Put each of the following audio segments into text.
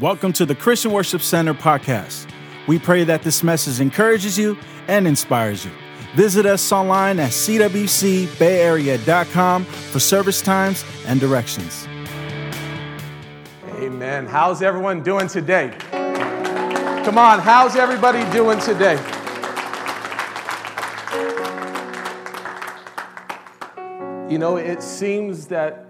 Welcome to the Christian Worship Center podcast. We pray that this message encourages you and inspires you. Visit us online at cwcbayarea.com for service times and directions. Amen. How's everyone doing today? Come on, how's everybody doing today? You know, it seems that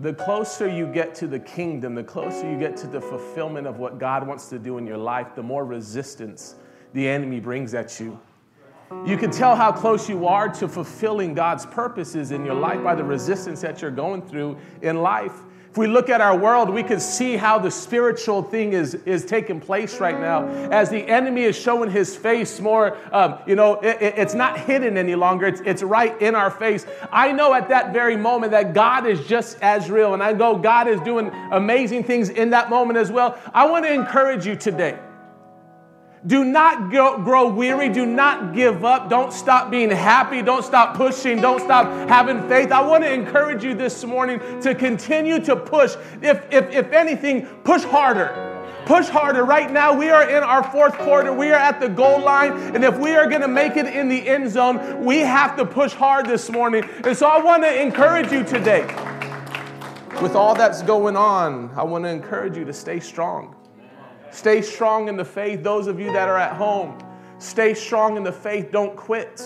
the closer you get to the kingdom, the closer you get to the fulfillment of what God wants to do in your life, the more resistance the enemy brings at you. You can tell how close you are to fulfilling God's purposes in your life by the resistance that you're going through in life. If we look at our world, we can see how the spiritual thing is, is taking place right now. As the enemy is showing his face more, um, you know, it, it's not hidden any longer, it's, it's right in our face. I know at that very moment that God is just as real. And I know God is doing amazing things in that moment as well. I want to encourage you today do not go, grow weary. Do not give up. Don't stop being happy. Don't stop pushing. Don't stop having faith. I want to encourage you this morning to continue to push. If, if, if anything, push harder. Push harder. Right now, we are in our fourth quarter. We are at the goal line. And if we are going to make it in the end zone, we have to push hard this morning. And so I want to encourage you today. With all that's going on, I want to encourage you to stay strong. Stay strong in the faith. Those of you that are at home, stay strong in the faith. Don't quit.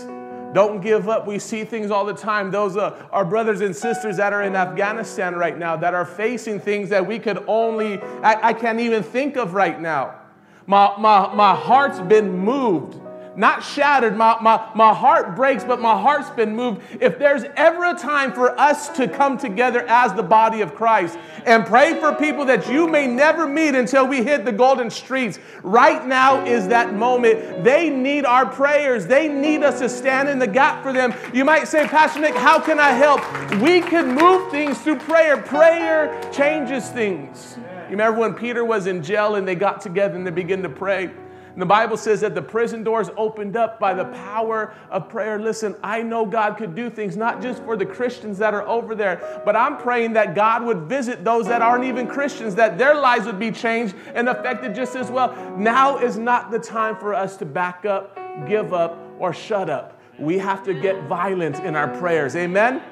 Don't give up. We see things all the time. Those are our brothers and sisters that are in Afghanistan right now that are facing things that we could only, I, I can't even think of right now. My, my, my heart's been moved not shattered. My, my, my heart breaks, but my heart's been moved. If there's ever a time for us to come together as the body of Christ and pray for people that you may never meet until we hit the golden streets, right now is that moment. They need our prayers. They need us to stand in the gap for them. You might say, Pastor Nick, how can I help? We can move things through prayer. Prayer changes things. You remember when Peter was in jail and they got together and they began to pray? And the Bible says that the prison doors opened up by the power of prayer. Listen, I know God could do things not just for the Christians that are over there, but I'm praying that God would visit those that aren't even Christians, that their lives would be changed and affected just as well. Now is not the time for us to back up, give up, or shut up. We have to get violent in our prayers. Amen?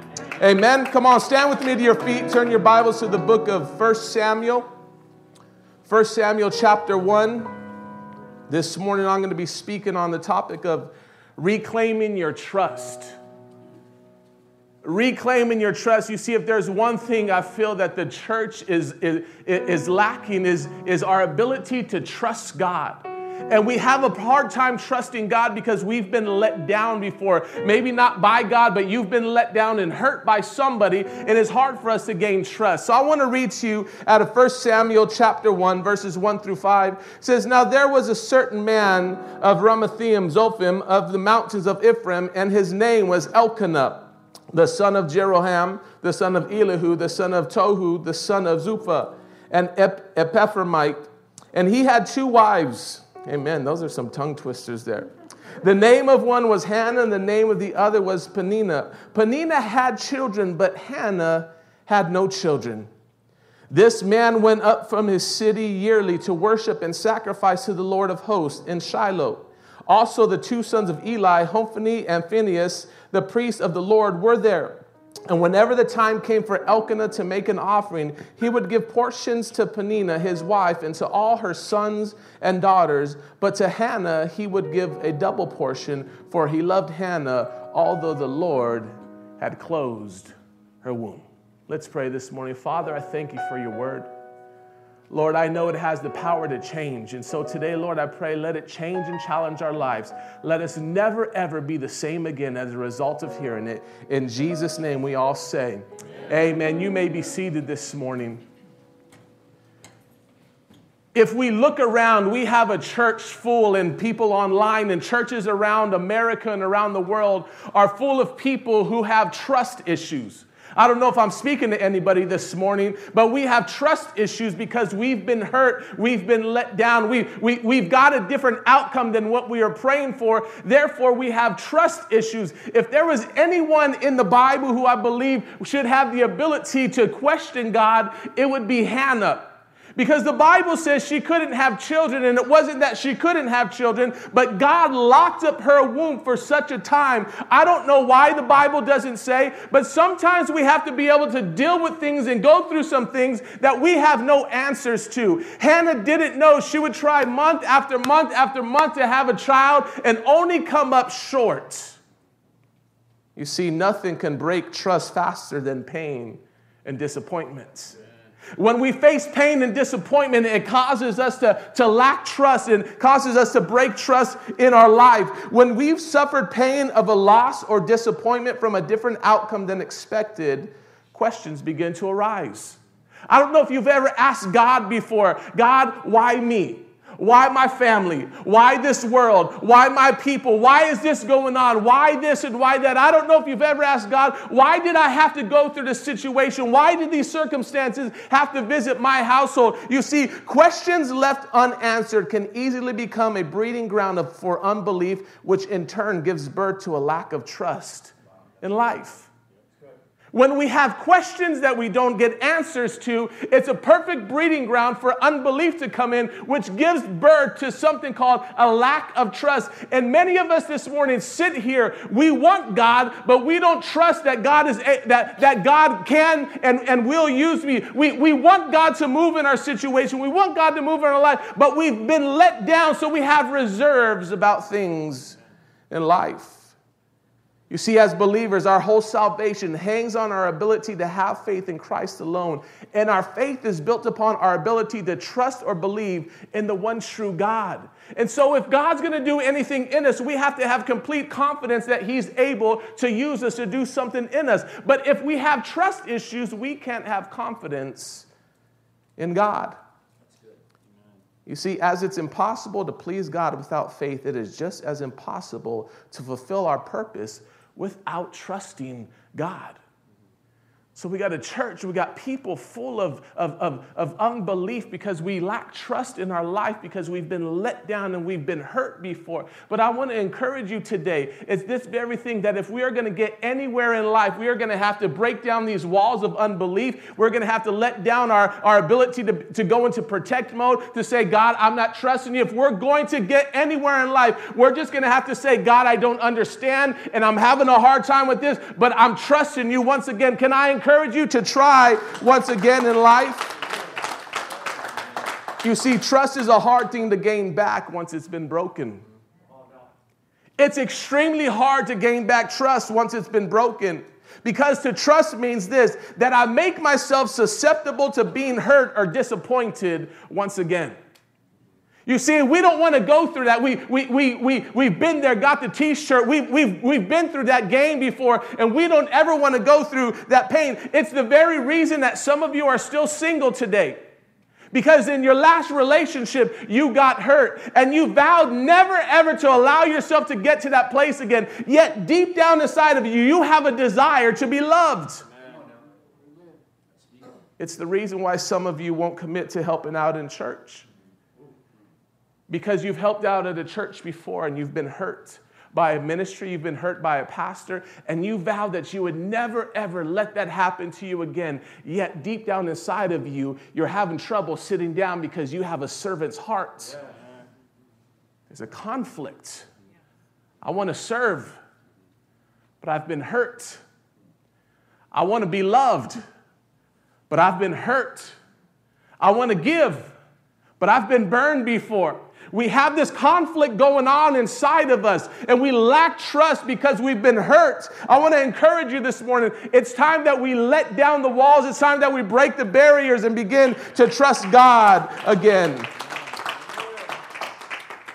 Amen. Come on, stand with me to your feet. Turn your Bibles to the book of 1 Samuel. 1 Samuel chapter 1. This morning, I'm going to be speaking on the topic of reclaiming your trust. Reclaiming your trust. You see, if there's one thing I feel that the church is, is, is lacking, is, is our ability to trust God. And we have a hard time trusting God because we've been let down before. Maybe not by God, but you've been let down and hurt by somebody, and it's hard for us to gain trust. So I want to read to you out of 1 Samuel chapter 1, verses 1 through 5. It says, Now there was a certain man of Ramathaim, Zophim, of the mountains of Ephraim, and his name was Elkanah, the son of Jeroham, the son of Elihu, the son of Tohu, the son of Zupha, an Ep-. And he had two wives. Amen. Those are some tongue twisters there. The name of one was Hannah, and the name of the other was Peninnah. Peninnah had children, but Hannah had no children. This man went up from his city yearly to worship and sacrifice to the Lord of hosts in Shiloh. Also, the two sons of Eli, Hophni and Phinehas, the priests of the Lord, were there. And whenever the time came for Elkanah to make an offering, he would give portions to Peninnah, his wife, and to all her sons and daughters. But to Hannah, he would give a double portion, for he loved Hannah, although the Lord had closed her womb. Let's pray this morning. Father, I thank you for your word. Lord, I know it has the power to change. And so today, Lord, I pray, let it change and challenge our lives. Let us never, ever be the same again as a result of hearing it. In Jesus' name, we all say, Amen. Amen. You may be seated this morning. If we look around, we have a church full, and people online and churches around America and around the world are full of people who have trust issues. I don't know if I'm speaking to anybody this morning, but we have trust issues because we've been hurt, we've been let down, we, we, we've got a different outcome than what we are praying for. Therefore, we have trust issues. If there was anyone in the Bible who I believe should have the ability to question God, it would be Hannah. Because the Bible says she couldn't have children, and it wasn't that she couldn't have children, but God locked up her womb for such a time. I don't know why the Bible doesn't say, but sometimes we have to be able to deal with things and go through some things that we have no answers to. Hannah didn't know she would try month after month after month to have a child and only come up short. You see, nothing can break trust faster than pain and disappointments. When we face pain and disappointment, it causes us to, to lack trust and causes us to break trust in our life. When we've suffered pain of a loss or disappointment from a different outcome than expected, questions begin to arise. I don't know if you've ever asked God before, God, why me? Why my family? Why this world? Why my people? Why is this going on? Why this and why that? I don't know if you've ever asked God, why did I have to go through this situation? Why did these circumstances have to visit my household? You see, questions left unanswered can easily become a breeding ground for unbelief, which in turn gives birth to a lack of trust in life. When we have questions that we don't get answers to, it's a perfect breeding ground for unbelief to come in, which gives birth to something called a lack of trust. And many of us this morning sit here, we want God, but we don't trust that God is eh, that, that God can and, and will use me. We, we want God to move in our situation, we want God to move in our life, but we've been let down, so we have reserves about things in life. You see, as believers, our whole salvation hangs on our ability to have faith in Christ alone. And our faith is built upon our ability to trust or believe in the one true God. And so, if God's going to do anything in us, we have to have complete confidence that He's able to use us to do something in us. But if we have trust issues, we can't have confidence in God. You see, as it's impossible to please God without faith, it is just as impossible to fulfill our purpose without trusting God. So we got a church, we got people full of, of, of, of, unbelief because we lack trust in our life because we've been let down and we've been hurt before. But I want to encourage you today. It's this very thing that if we are going to get anywhere in life, we are going to have to break down these walls of unbelief. We're going to have to let down our, our ability to, to go into protect mode, to say, God, I'm not trusting you. If we're going to get anywhere in life, we're just going to have to say, God, I don't understand and I'm having a hard time with this, but I'm trusting you once again. Can I encourage encourage you to try once again in life. You see, trust is a hard thing to gain back once it's been broken. It's extremely hard to gain back trust once it's been broken. Because to trust means this that I make myself susceptible to being hurt or disappointed once again. You see, we don't want to go through that. We, we, we, we, we've been there, got the t shirt. We, we've, we've been through that game before, and we don't ever want to go through that pain. It's the very reason that some of you are still single today. Because in your last relationship, you got hurt and you vowed never ever to allow yourself to get to that place again. Yet, deep down inside of you, you have a desire to be loved. It's the reason why some of you won't commit to helping out in church because you've helped out at a church before and you've been hurt by a ministry, you've been hurt by a pastor, and you vowed that you would never ever let that happen to you again. Yet, deep down inside of you, you're having trouble sitting down because you have a servant's heart. There's a conflict. I want to serve, but I've been hurt. I want to be loved, but I've been hurt. I want to give, but I've been burned before. We have this conflict going on inside of us, and we lack trust because we've been hurt. I want to encourage you this morning. It's time that we let down the walls, it's time that we break the barriers and begin to trust God again.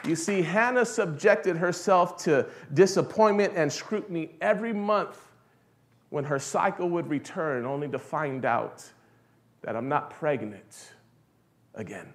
You see, Hannah subjected herself to disappointment and scrutiny every month when her cycle would return, only to find out that I'm not pregnant again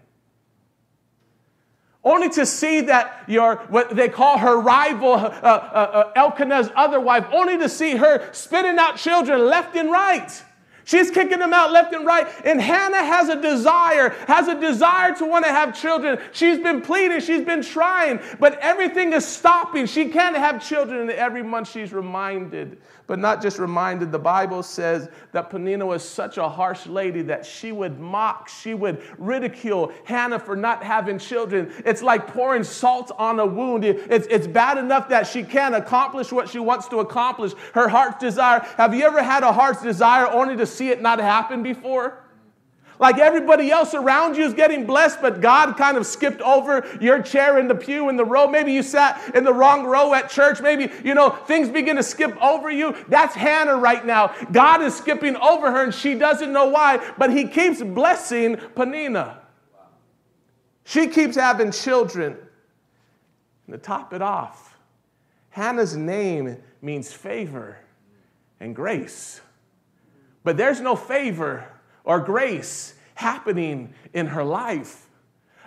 only to see that your what they call her rival uh, uh, uh, elkanah's other wife only to see her spitting out children left and right She's kicking them out left and right. And Hannah has a desire, has a desire to want to have children. She's been pleading, she's been trying, but everything is stopping. She can't have children. And every month she's reminded, but not just reminded. The Bible says that Peninnah was such a harsh lady that she would mock, she would ridicule Hannah for not having children. It's like pouring salt on a wound. It's, it's bad enough that she can't accomplish what she wants to accomplish. Her heart's desire. Have you ever had a heart's desire only to see it not happen before? Like everybody else around you is getting blessed, but God kind of skipped over your chair in the pew in the row. Maybe you sat in the wrong row at church. Maybe, you know, things begin to skip over you. That's Hannah right now. God is skipping over her and she doesn't know why, but He keeps blessing Peninnah. She keeps having children. And to top it off, Hannah's name means favor and grace. But there's no favor or grace happening in her life.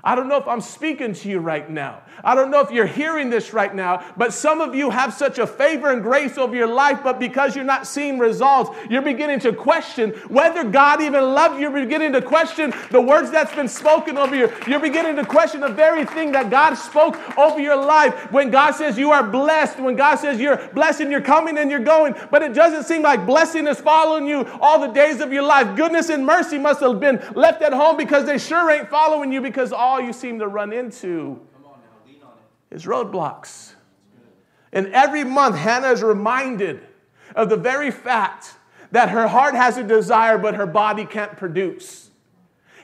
I don't know if I'm speaking to you right now. I don't know if you're hearing this right now, but some of you have such a favor and grace over your life, but because you're not seeing results, you're beginning to question whether God even loved you. You're beginning to question the words that's been spoken over you. You're beginning to question the very thing that God spoke over your life. When God says you are blessed, when God says you're blessed and you're coming and you're going, but it doesn't seem like blessing is following you all the days of your life. Goodness and mercy must have been left at home because they sure ain't following you because all all you seem to run into is roadblocks. And every month, Hannah is reminded of the very fact that her heart has a desire, but her body can't produce.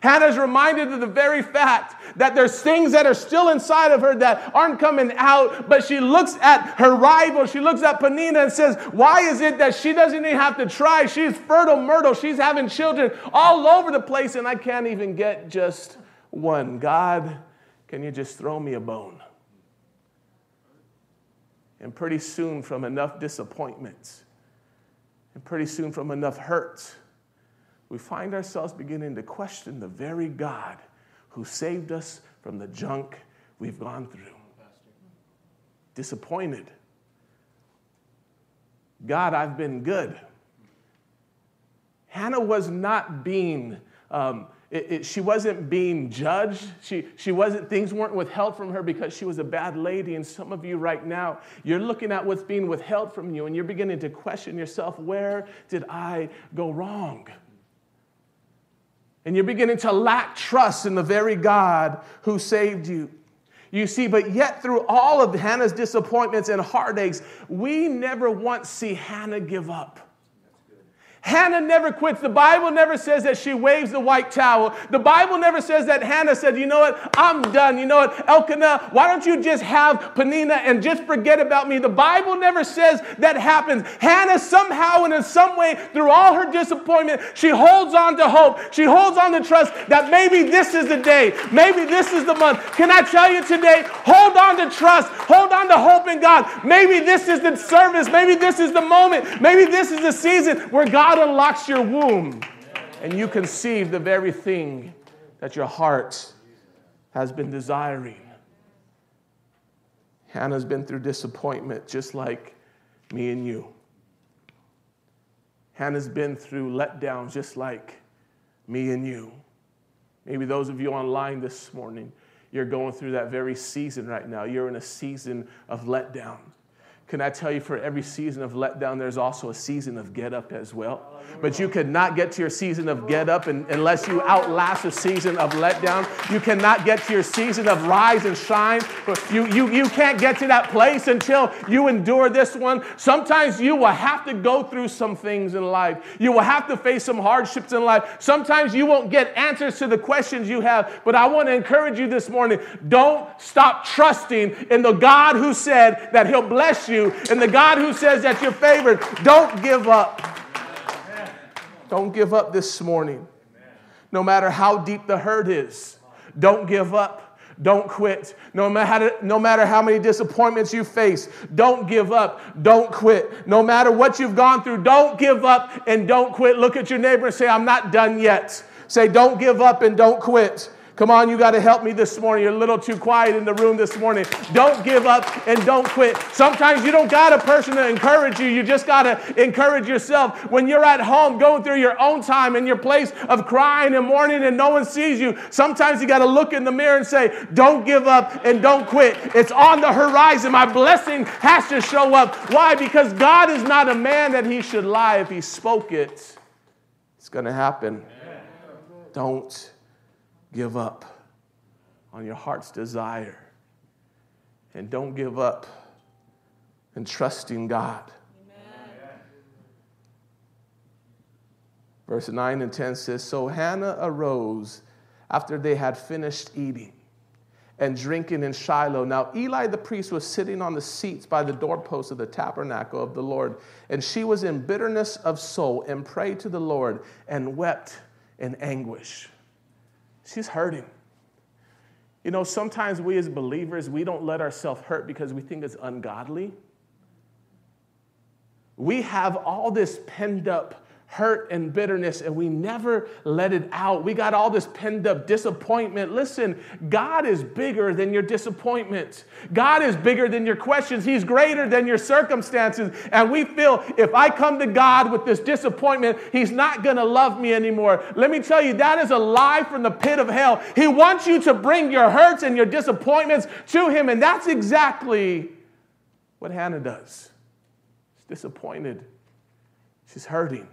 Hannah is reminded of the very fact that there's things that are still inside of her that aren't coming out, but she looks at her rival, she looks at Peninnah and says, Why is it that she doesn't even have to try? She's fertile myrtle, she's having children all over the place, and I can't even get just one God, can you just throw me a bone? And pretty soon, from enough disappointments, and pretty soon, from enough hurts, we find ourselves beginning to question the very God who saved us from the junk we've gone through. Disappointed. God, I've been good. Hannah was not being um, it, it, she wasn't being judged. She, she wasn't, things weren't withheld from her because she was a bad lady. And some of you right now, you're looking at what's being withheld from you and you're beginning to question yourself where did I go wrong? And you're beginning to lack trust in the very God who saved you. You see, but yet through all of Hannah's disappointments and heartaches, we never once see Hannah give up. Hannah never quits. The Bible never says that she waves the white towel. The Bible never says that Hannah said, You know what? I'm done. You know what? Elkanah, why don't you just have Peninnah and just forget about me? The Bible never says that happens. Hannah, somehow and in some way, through all her disappointment, she holds on to hope. She holds on to trust that maybe this is the day. Maybe this is the month. Can I tell you today? Hold on to trust. Hold on to hope in God. Maybe this is the service. Maybe this is the moment. Maybe this is the season where God God unlocks your womb and you conceive the very thing that your heart has been desiring. Hannah's been through disappointment just like me and you. Hannah's been through letdowns just like me and you. Maybe those of you online this morning, you're going through that very season right now. You're in a season of letdown. Can I tell you, for every season of letdown, there's also a season of get up as well. But you cannot get to your season of get up unless you outlast a season of letdown. You cannot get to your season of rise and shine. You, you, you can't get to that place until you endure this one. Sometimes you will have to go through some things in life. You will have to face some hardships in life. Sometimes you won't get answers to the questions you have. But I want to encourage you this morning don't stop trusting in the God who said that He'll bless you you and the God who says that you're favored. Don't give up. Don't give up this morning. No matter how deep the hurt is, don't give up. Don't quit. No matter, no matter how many disappointments you face, don't give up. Don't quit. No matter what you've gone through, don't give up and don't quit. Look at your neighbor and say, I'm not done yet. Say, don't give up and don't quit. Come on, you got to help me this morning. You're a little too quiet in the room this morning. Don't give up and don't quit. Sometimes you don't got a person to encourage you. You just got to encourage yourself. When you're at home going through your own time in your place of crying and mourning and no one sees you, sometimes you got to look in the mirror and say, Don't give up and don't quit. It's on the horizon. My blessing has to show up. Why? Because God is not a man that he should lie. If he spoke it, it's going to happen. Don't give up on your heart's desire. And don't give up in trusting God. Verse 9 and 10 says So Hannah arose after they had finished eating and drinking in Shiloh. Now, Eli the priest was sitting on the seats by the doorpost of the tabernacle of the Lord, and she was in bitterness of soul and prayed to the Lord and wept in anguish. She's hurting. You know, sometimes we as believers, we don't let ourselves hurt because we think it's ungodly. We have all this pent up hurt and bitterness and we never let it out. We got all this pent up disappointment. Listen, God is bigger than your disappointment. God is bigger than your questions. He's greater than your circumstances. And we feel if I come to God with this disappointment, He's not going to love me anymore. Let me tell you, that is a lie from the pit of hell. He wants you to bring your hurts and your disappointments to Him. And that's exactly what Hannah does. She's disappointed, she's hurting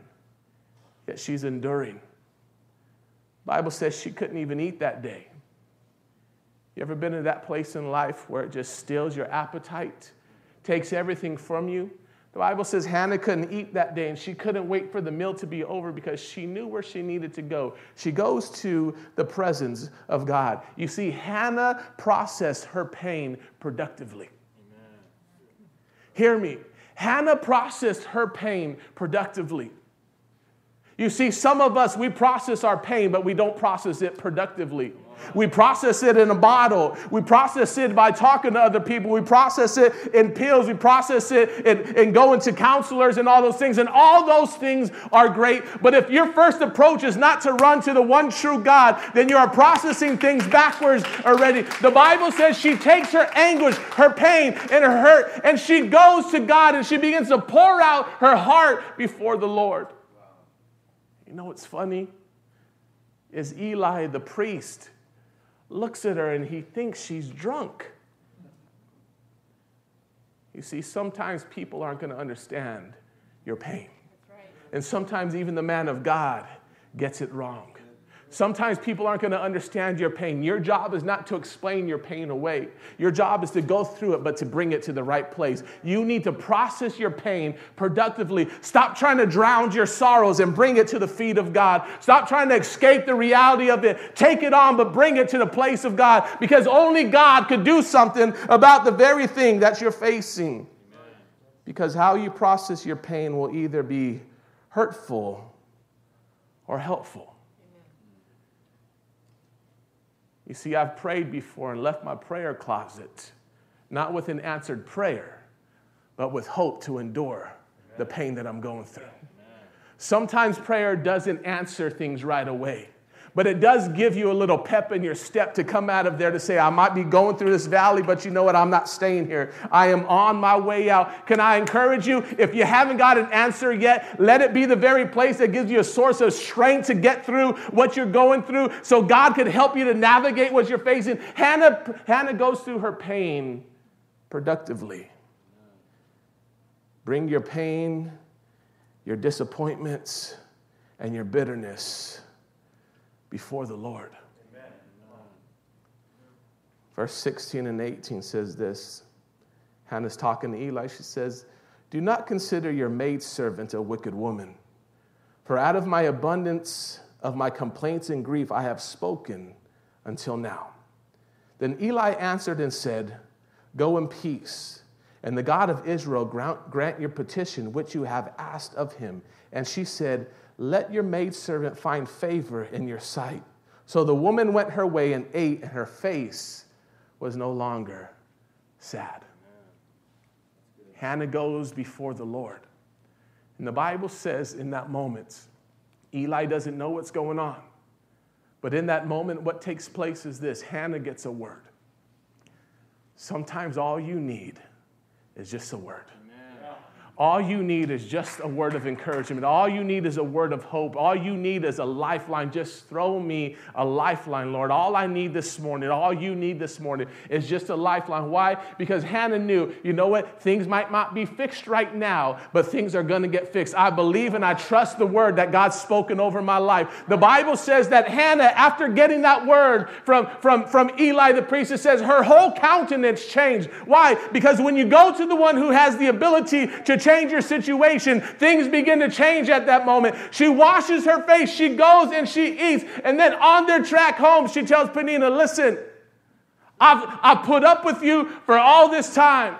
yet she's enduring. Bible says she couldn't even eat that day. You ever been in that place in life where it just steals your appetite, takes everything from you? The Bible says Hannah couldn't eat that day and she couldn't wait for the meal to be over because she knew where she needed to go. She goes to the presence of God. You see, Hannah processed her pain productively. Amen. Hear me. Hannah processed her pain productively. You see, some of us, we process our pain, but we don't process it productively. We process it in a bottle. We process it by talking to other people. We process it in pills. We process it in, in going to counselors and all those things. And all those things are great. But if your first approach is not to run to the one true God, then you are processing things backwards already. The Bible says she takes her anguish, her pain, and her hurt, and she goes to God and she begins to pour out her heart before the Lord. You know what's funny? Is Eli the priest looks at her and he thinks she's drunk. You see, sometimes people aren't going to understand your pain. Right. And sometimes even the man of God gets it wrong. Sometimes people aren't going to understand your pain. Your job is not to explain your pain away. Your job is to go through it, but to bring it to the right place. You need to process your pain productively. Stop trying to drown your sorrows and bring it to the feet of God. Stop trying to escape the reality of it. Take it on, but bring it to the place of God because only God could do something about the very thing that you're facing. Because how you process your pain will either be hurtful or helpful. You see, I've prayed before and left my prayer closet, not with an answered prayer, but with hope to endure the pain that I'm going through. Sometimes prayer doesn't answer things right away. But it does give you a little pep in your step to come out of there to say, I might be going through this valley, but you know what? I'm not staying here. I am on my way out. Can I encourage you? If you haven't got an answer yet, let it be the very place that gives you a source of strength to get through what you're going through so God could help you to navigate what you're facing. Hannah, Hannah goes through her pain productively. Bring your pain, your disappointments, and your bitterness before the Lord. Amen. Verse 16 and 18 says this Hannah's talking to Eli. She says, Do not consider your maidservant a wicked woman, for out of my abundance of my complaints and grief I have spoken until now. Then Eli answered and said, Go in peace, and the God of Israel grant your petition which you have asked of him. And she said, let your maidservant find favor in your sight. So the woman went her way and ate, and her face was no longer sad. Hannah goes before the Lord. And the Bible says in that moment, Eli doesn't know what's going on, But in that moment, what takes place is this Hannah gets a word. Sometimes all you need is just a word. All you need is just a word of encouragement. All you need is a word of hope. All you need is a lifeline. Just throw me a lifeline, Lord. All I need this morning, all you need this morning is just a lifeline. Why? Because Hannah knew, you know what? Things might not be fixed right now, but things are going to get fixed. I believe and I trust the word that God's spoken over my life. The Bible says that Hannah, after getting that word from, from, from Eli the priest, it says her whole countenance changed. Why? Because when you go to the one who has the ability to change your situation, things begin to change at that moment. She washes her face, she goes and she eats. And then on their track home, she tells Peninnah, Listen, I've, I've put up with you for all this time,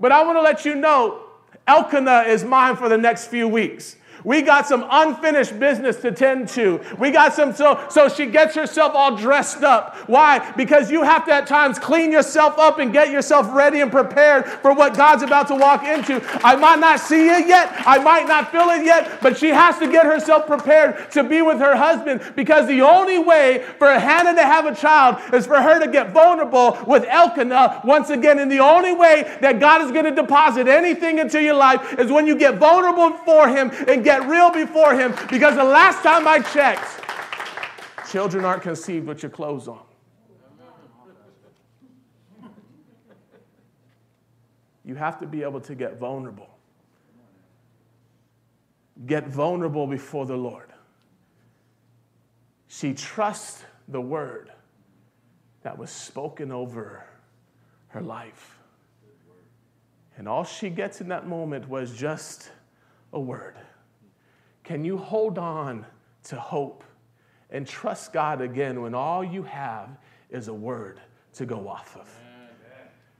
but I want to let you know Elkanah is mine for the next few weeks. We got some unfinished business to tend to. We got some, so, so she gets herself all dressed up. Why? Because you have to at times clean yourself up and get yourself ready and prepared for what God's about to walk into. I might not see it yet, I might not feel it yet, but she has to get herself prepared to be with her husband because the only way for Hannah to have a child is for her to get vulnerable with Elkanah once again. And the only way that God is going to deposit anything into your life is when you get vulnerable for Him and get real before Him because the last time I checked, children aren't conceived with your clothes on. You have to be able to get vulnerable. Get vulnerable before the Lord. She trusts the word that was spoken over her life. And all she gets in that moment was just a word. Can you hold on to hope and trust God again when all you have is a word to go off of?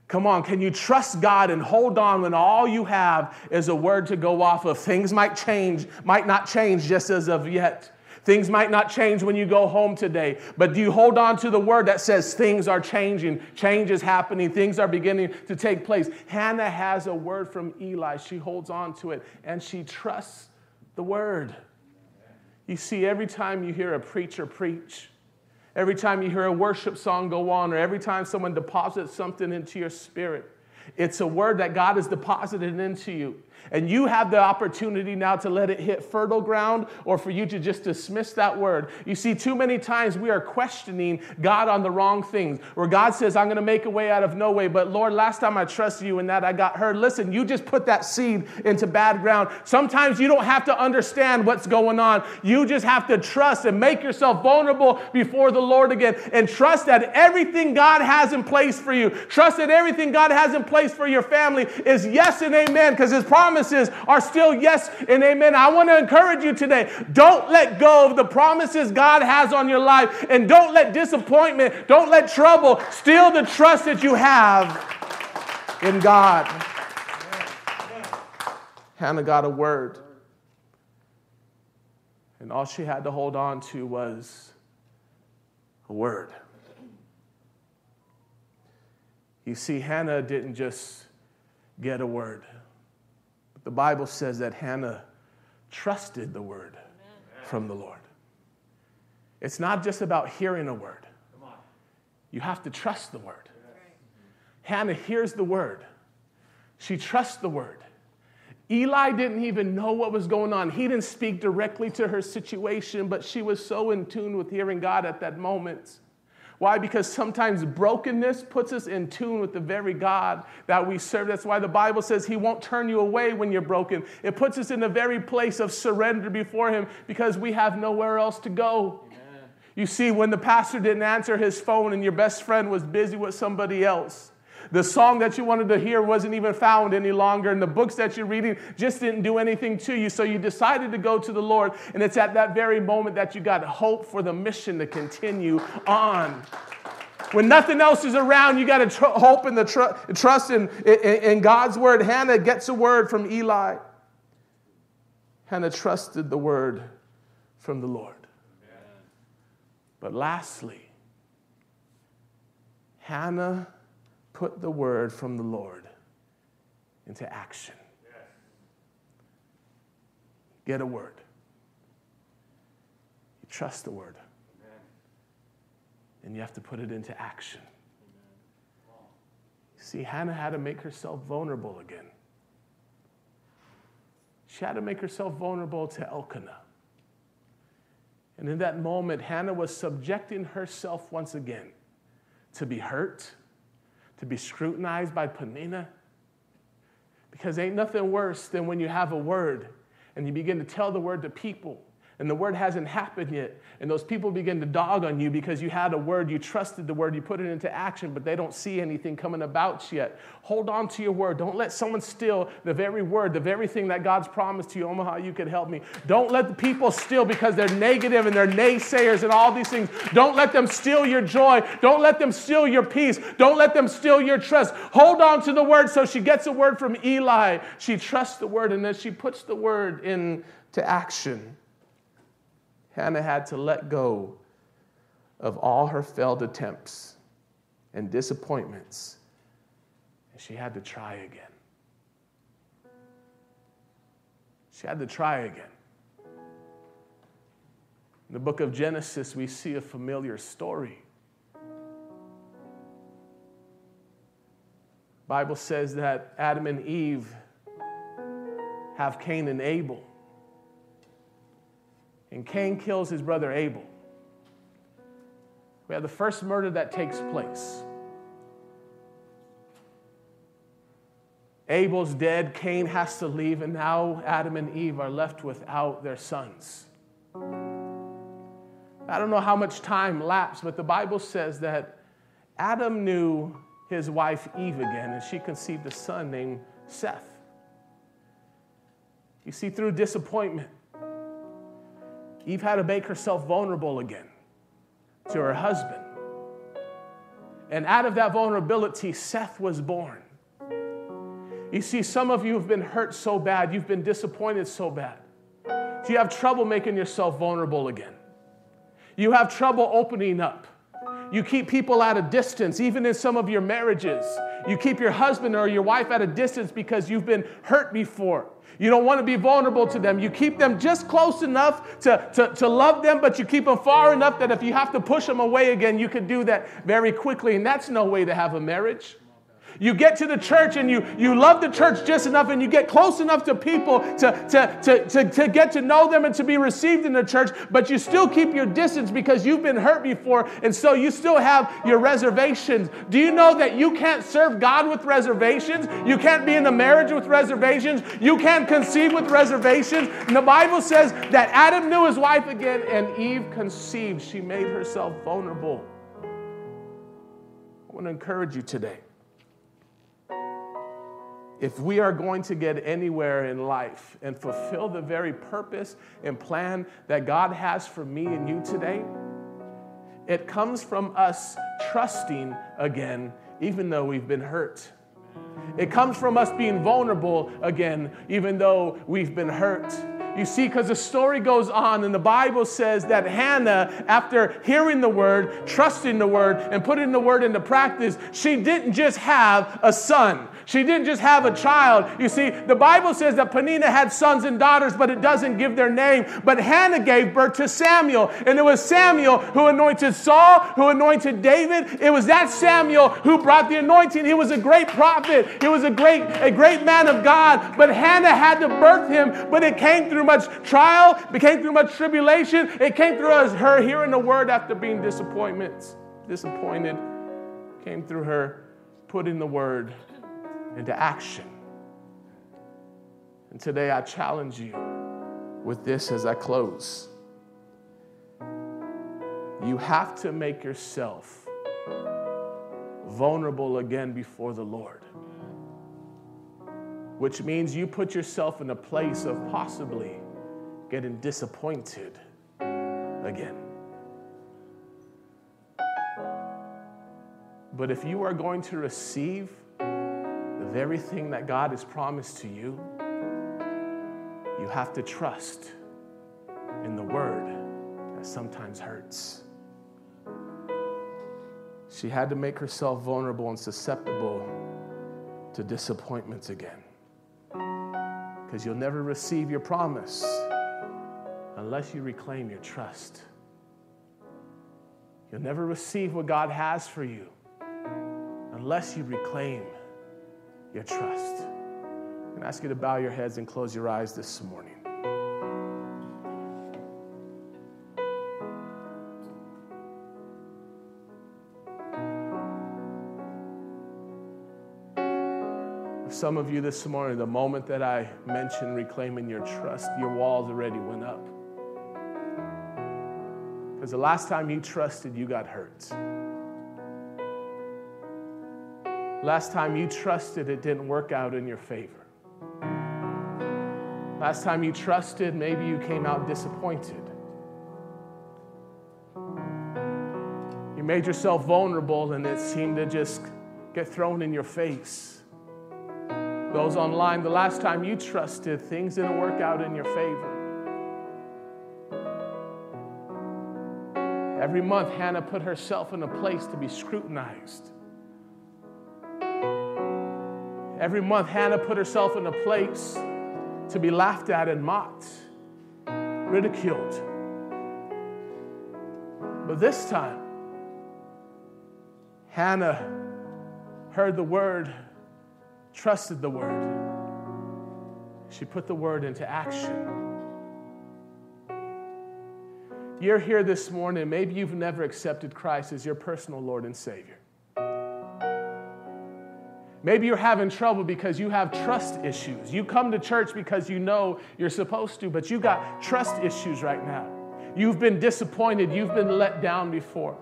Come on, can you trust God and hold on when all you have is a word to go off of? Things might change, might not change just as of yet. Things might not change when you go home today, but do you hold on to the word that says things are changing, change is happening, things are beginning to take place? Hannah has a word from Eli. She holds on to it and she trusts the Word. You see, every time you hear a preacher preach, every time you hear a worship song go on, or every time someone deposits something into your spirit, it's a word that God has deposited into you. And you have the opportunity now to let it hit fertile ground or for you to just dismiss that word. You see, too many times we are questioning God on the wrong things, where God says, I'm going to make a way out of no way. But Lord, last time I trusted you in that, I got hurt. Listen, you just put that seed into bad ground. Sometimes you don't have to understand what's going on. You just have to trust and make yourself vulnerable before the Lord again and trust that everything God has in place for you, trust that everything God has in place for your family is yes and amen because His promise promises are still yes and amen. I want to encourage you today don't let go of the promises God has on your life, and don't let disappointment, don't let trouble steal the trust that you have in God. Hannah got a word, and all she had to hold on to was a word. You see, Hannah didn't just get a word. The Bible says that Hannah trusted the word Amen. from the Lord. It's not just about hearing a word, you have to trust the word. Hannah hears the word, she trusts the word. Eli didn't even know what was going on. He didn't speak directly to her situation, but she was so in tune with hearing God at that moment why? Because sometimes brokenness puts us in tune with the very God that we serve. That's why the Bible says He won't turn you away when you're broken. It puts us in the very place of surrender before Him because we have nowhere else to go. Amen. You see, when the pastor didn't answer his phone and your best friend was busy with somebody else, the song that you wanted to hear wasn't even found any longer, and the books that you're reading just didn't do anything to you. So you decided to go to the Lord, and it's at that very moment that you got hope for the mission to continue on. When nothing else is around, you got to tr- hope and tr- trust in, in, in God's word. Hannah gets a word from Eli. Hannah trusted the word from the Lord. But lastly, Hannah put the word from the Lord into action. Get a word. You trust the word. and you have to put it into action. See, Hannah had to make herself vulnerable again. She had to make herself vulnerable to Elkanah. And in that moment, Hannah was subjecting herself once again to be hurt, to be scrutinized by Peninnah. Because ain't nothing worse than when you have a word and you begin to tell the word to people and the word hasn't happened yet. And those people begin to dog on you because you had a word, you trusted the word, you put it into action, but they don't see anything coming about yet. Hold on to your word. Don't let someone steal the very word, the very thing that God's promised to you. Omaha, you could help me. Don't let the people steal because they're negative and they're naysayers and all these things. Don't let them steal your joy. Don't let them steal your peace. Don't let them steal your trust. Hold on to the word. So she gets a word from Eli. She trusts the word and then she puts the word into action. Hannah had to let go of all her failed attempts and disappointments, and she had to try again. She had to try again. In the book of Genesis, we see a familiar story. Bible says that Adam and Eve have Cain and Abel and Cain kills his brother Abel. We have the first murder that takes place. Abel's dead, Cain has to leave, and now Adam and Eve are left without their sons. I don't know how much time lapsed, but the Bible says that Adam knew his wife Eve again, and she conceived a son named Seth. You see, through disappointment, Eve had to make herself vulnerable again to her husband. And out of that vulnerability, Seth was born. You see, some of you have been hurt so bad, you've been disappointed so bad. You have trouble making yourself vulnerable again. You have trouble opening up. You keep people at a distance, even in some of your marriages. You keep your husband or your wife at a distance because you've been hurt before. You don't want to be vulnerable to them. You keep them just close enough to, to, to love them, but you keep them far enough that if you have to push them away again, you can do that very quickly. And that's no way to have a marriage. You get to the church and you, you love the church just enough and you get close enough to people to, to, to, to, to get to know them and to be received in the church, but you still keep your distance because you've been hurt before and so you still have your reservations. Do you know that you can't serve God with reservations? You can't be in a marriage with reservations. You can't conceive with reservations. And the Bible says that Adam knew his wife again and Eve conceived. She made herself vulnerable. I want to encourage you today if we are going to get anywhere in life and fulfill the very purpose and plan that God has for me and you today, it comes from us trusting again, even though we've been hurt. It comes from us being vulnerable again, even though we've been hurt. You see, because the story goes on, and the Bible says that Hannah, after hearing the word, trusting the word, and putting the word into practice, she didn't just have a son. She didn't just have a child. You see, the Bible says that Peninnah had sons and daughters, but it doesn't give their name. But Hannah gave birth to Samuel, and it was Samuel who anointed Saul, who anointed David. It was that Samuel who brought the anointing. He was a great prophet. He was a great, a great man of God. But Hannah had to birth him, but it came through much trial, it came through much tribulation. It came through her hearing the word after being disappointments, disappointed. Came through her putting the word into action. And today I challenge you with this as I close. You have to make yourself vulnerable again before the Lord, which means you put yourself in a place of possibly getting disappointed again. But if you are going to receive of everything that God has promised to you, you have to trust in the word that sometimes hurts. She had to make herself vulnerable and susceptible to disappointments again. Because you'll never receive your promise unless you reclaim your trust. You'll never receive what God has for you unless you reclaim your trust. To ask you to bow your heads and close your eyes this morning. some of you this morning, the moment that I mentioned reclaiming your trust, your walls already went up. Because the last time you trusted, you got hurt. Last time you trusted, it didn't work out in your favor. Last time you trusted, maybe you came out disappointed. You made yourself vulnerable and it seemed to just get thrown in your face. Those online, the last time you trusted, things didn't work out in your favor. Every month, Hannah put herself in a place to be scrutinized. Every month, Hannah put herself in a place to be laughed at and mocked, ridiculed. But this time, Hannah heard the word trusted the word. She put the word into action. You're here this morning, maybe you've never accepted Christ as your personal Lord and Savior. Maybe you're having trouble because you have trust issues. You come to church because you know you're supposed to, but you got trust issues right now. You've been disappointed, you've been let down before.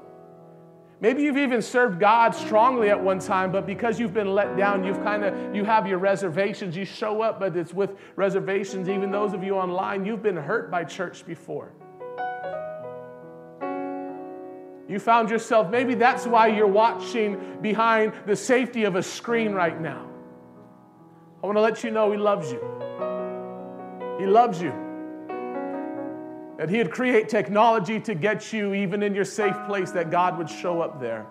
Maybe you've even served God strongly at one time, but because you've been let down, you've kind of you have your reservations. You show up, but it's with reservations. Even those of you online, you've been hurt by church before. You found yourself, maybe that's why you're watching behind the safety of a screen right now. I want to let you know He loves you. He loves you that He'd create technology to get you even in your safe place, that God would show up there.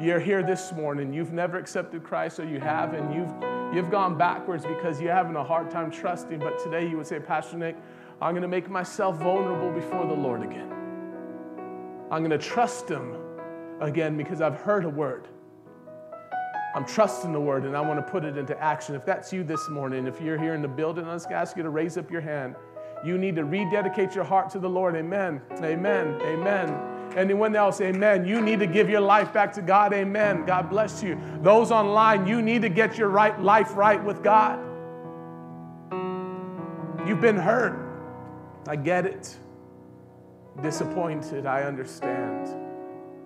You're here this morning, you've never accepted Christ, or you have, and you've, you've gone backwards because you're having a hard time trusting. But today you would say, Pastor Nick, I'm going to make myself vulnerable before the Lord again. I'm going to trust Him again because I've heard a word. I'm trusting the word and I want to put it into action. If that's you this morning, if you're here in the building, I'm just going to ask you to raise up your hand. You need to rededicate your heart to the Lord. Amen. Amen. Amen. Anyone else, amen. You need to give your life back to God. Amen. God bless you. Those online, you need to get your right life right with God. You've been hurt. I get it. Disappointed. I understand.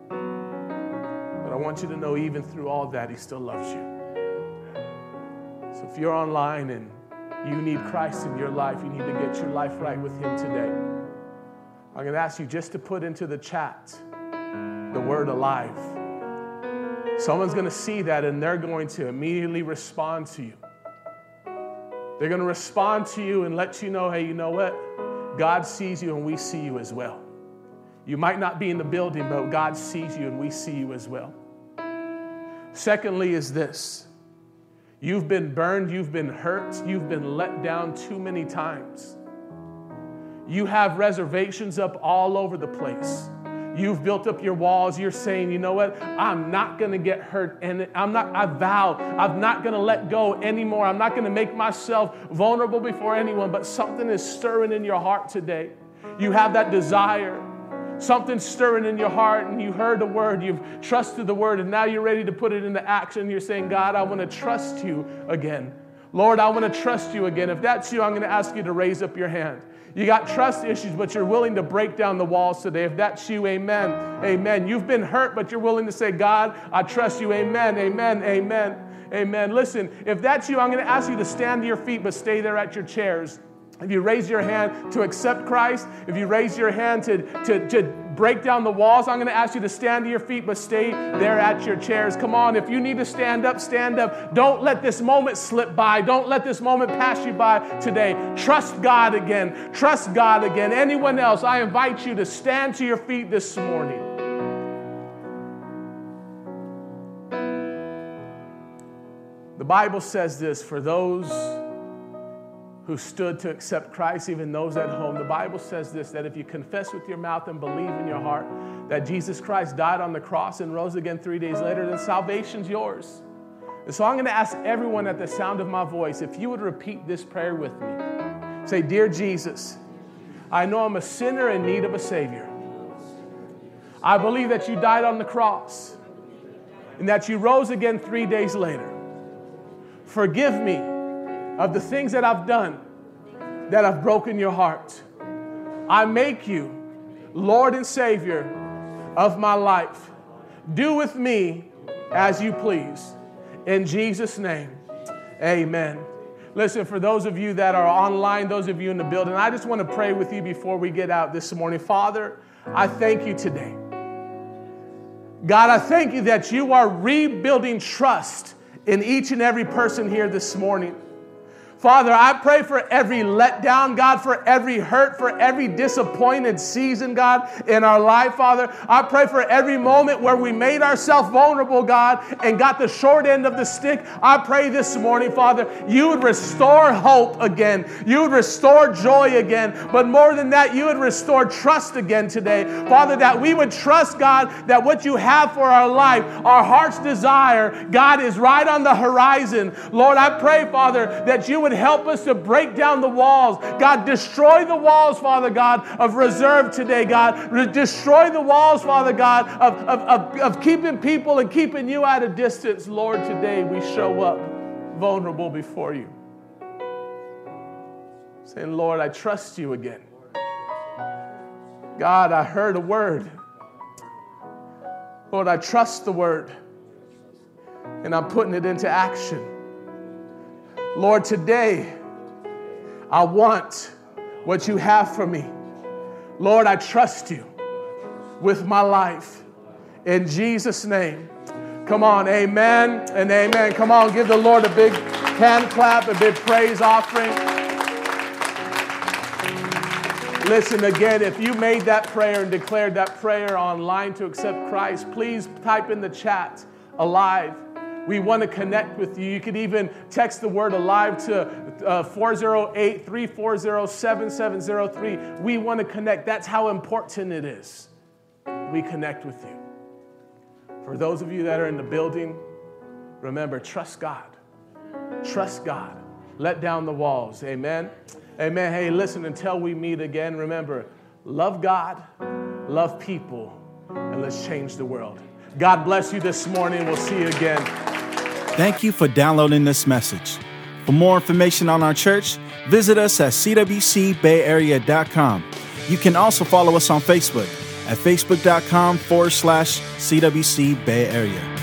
But I want you to know, even through all that, He still loves you. So if you're online and you need Christ in your life, you need to get your life right with Him today. I'm going to ask you just to put into the chat the word alive. Someone's going to see that and they're going to immediately respond to you. They're going to respond to you and let you know hey, you know what? God sees you and we see you as well. You might not be in the building, but God sees you and we see you as well. Secondly, is this You've been burned, you've been hurt, you've been let down too many times. You have reservations up all over the place. You've built up your walls. You're saying, you know what? I'm not going to get hurt. And I'm not, I vow, I'm not going to let go anymore. I'm not going to make myself vulnerable before anyone. But something is stirring in your heart today. You have that desire Something's stirring in your heart, and you heard the word, you've trusted the word, and now you're ready to put it into action. You're saying, God, I want to trust you again. Lord, I want to trust you again. If that's you, I'm going to ask you to raise up your hand. You got trust issues, but you're willing to break down the walls today. If that's you, amen. Amen. You've been hurt, but you're willing to say, God, I trust you. Amen. Amen. Amen. Amen. Listen, if that's you, I'm going to ask you to stand to your feet, but stay there at your chairs. If you raise your hand to accept Christ, if you raise your hand to, to, to break down the walls, I'm going to ask you to stand to your feet, but stay there at your chairs. Come on, if you need to stand up, stand up. Don't let this moment slip by. Don't let this moment pass you by today. Trust God again. Trust God again. Anyone else, I invite you to stand to your feet this morning. The Bible says this for those who stood to accept Christ, even those at home. The Bible says this that if you confess with your mouth and believe in your heart that Jesus Christ died on the cross and rose again three days later, then salvation's yours. And so I'm going to ask everyone at the sound of my voice if you would repeat this prayer with me. Say, Dear Jesus, I know I'm a sinner in need of a Savior. I believe that you died on the cross and that you rose again three days later. Forgive me of the things that I've done that have broken your heart. I make you Lord and Savior of my life. Do with me as you please. In Jesus' name, amen. Listen, for those of you that are online, those of you in the building, I just want to pray with you before we get out this morning. Father, I thank you today. God, I thank you that you are rebuilding trust in each and every person here this morning. Father, I pray for every letdown, God, for every hurt, for every disappointed season, God, in our life, Father. I pray for every moment where we made ourselves vulnerable, God, and got the short end of the stick. I pray this morning, Father, you would restore hope again. You would restore joy again. But more than that, you would restore trust again today. Father, that we would trust, God, that what you have for our life, our heart's desire, God, is right on the horizon. Lord, I pray, Father, that you would help us to break down the walls. God, destroy the walls, Father God, of reserve today, God. Destroy the walls, Father God, of, of, of, of keeping people and keeping you at a distance. Lord, today we show up vulnerable before you. Saying, Lord, I trust you again. God, I heard a word. Lord, I trust the word and I'm putting it into action. Lord, today I want what you have for me. Lord, I trust you with my life. In Jesus' name. Come on, amen and amen. Come on, give the Lord a big hand clap, a big praise offering. Listen again, if you made that prayer and declared that prayer online to accept Christ, please type in the chat alive. We want to connect with you. You could even text the word alive to uh, 408 340 7703. We want to connect. That's how important it is. We connect with you. For those of you that are in the building, remember, trust God. Trust God. Let down the walls. Amen. Amen. Hey, listen, until we meet again, remember, love God, love people, and let's change the world. God bless you this morning. We'll see you again. Thank you for downloading this message. For more information on our church, visit us at cwcbayarea.com. You can also follow us on Facebook at facebook.com forward slash CWC Bay Area.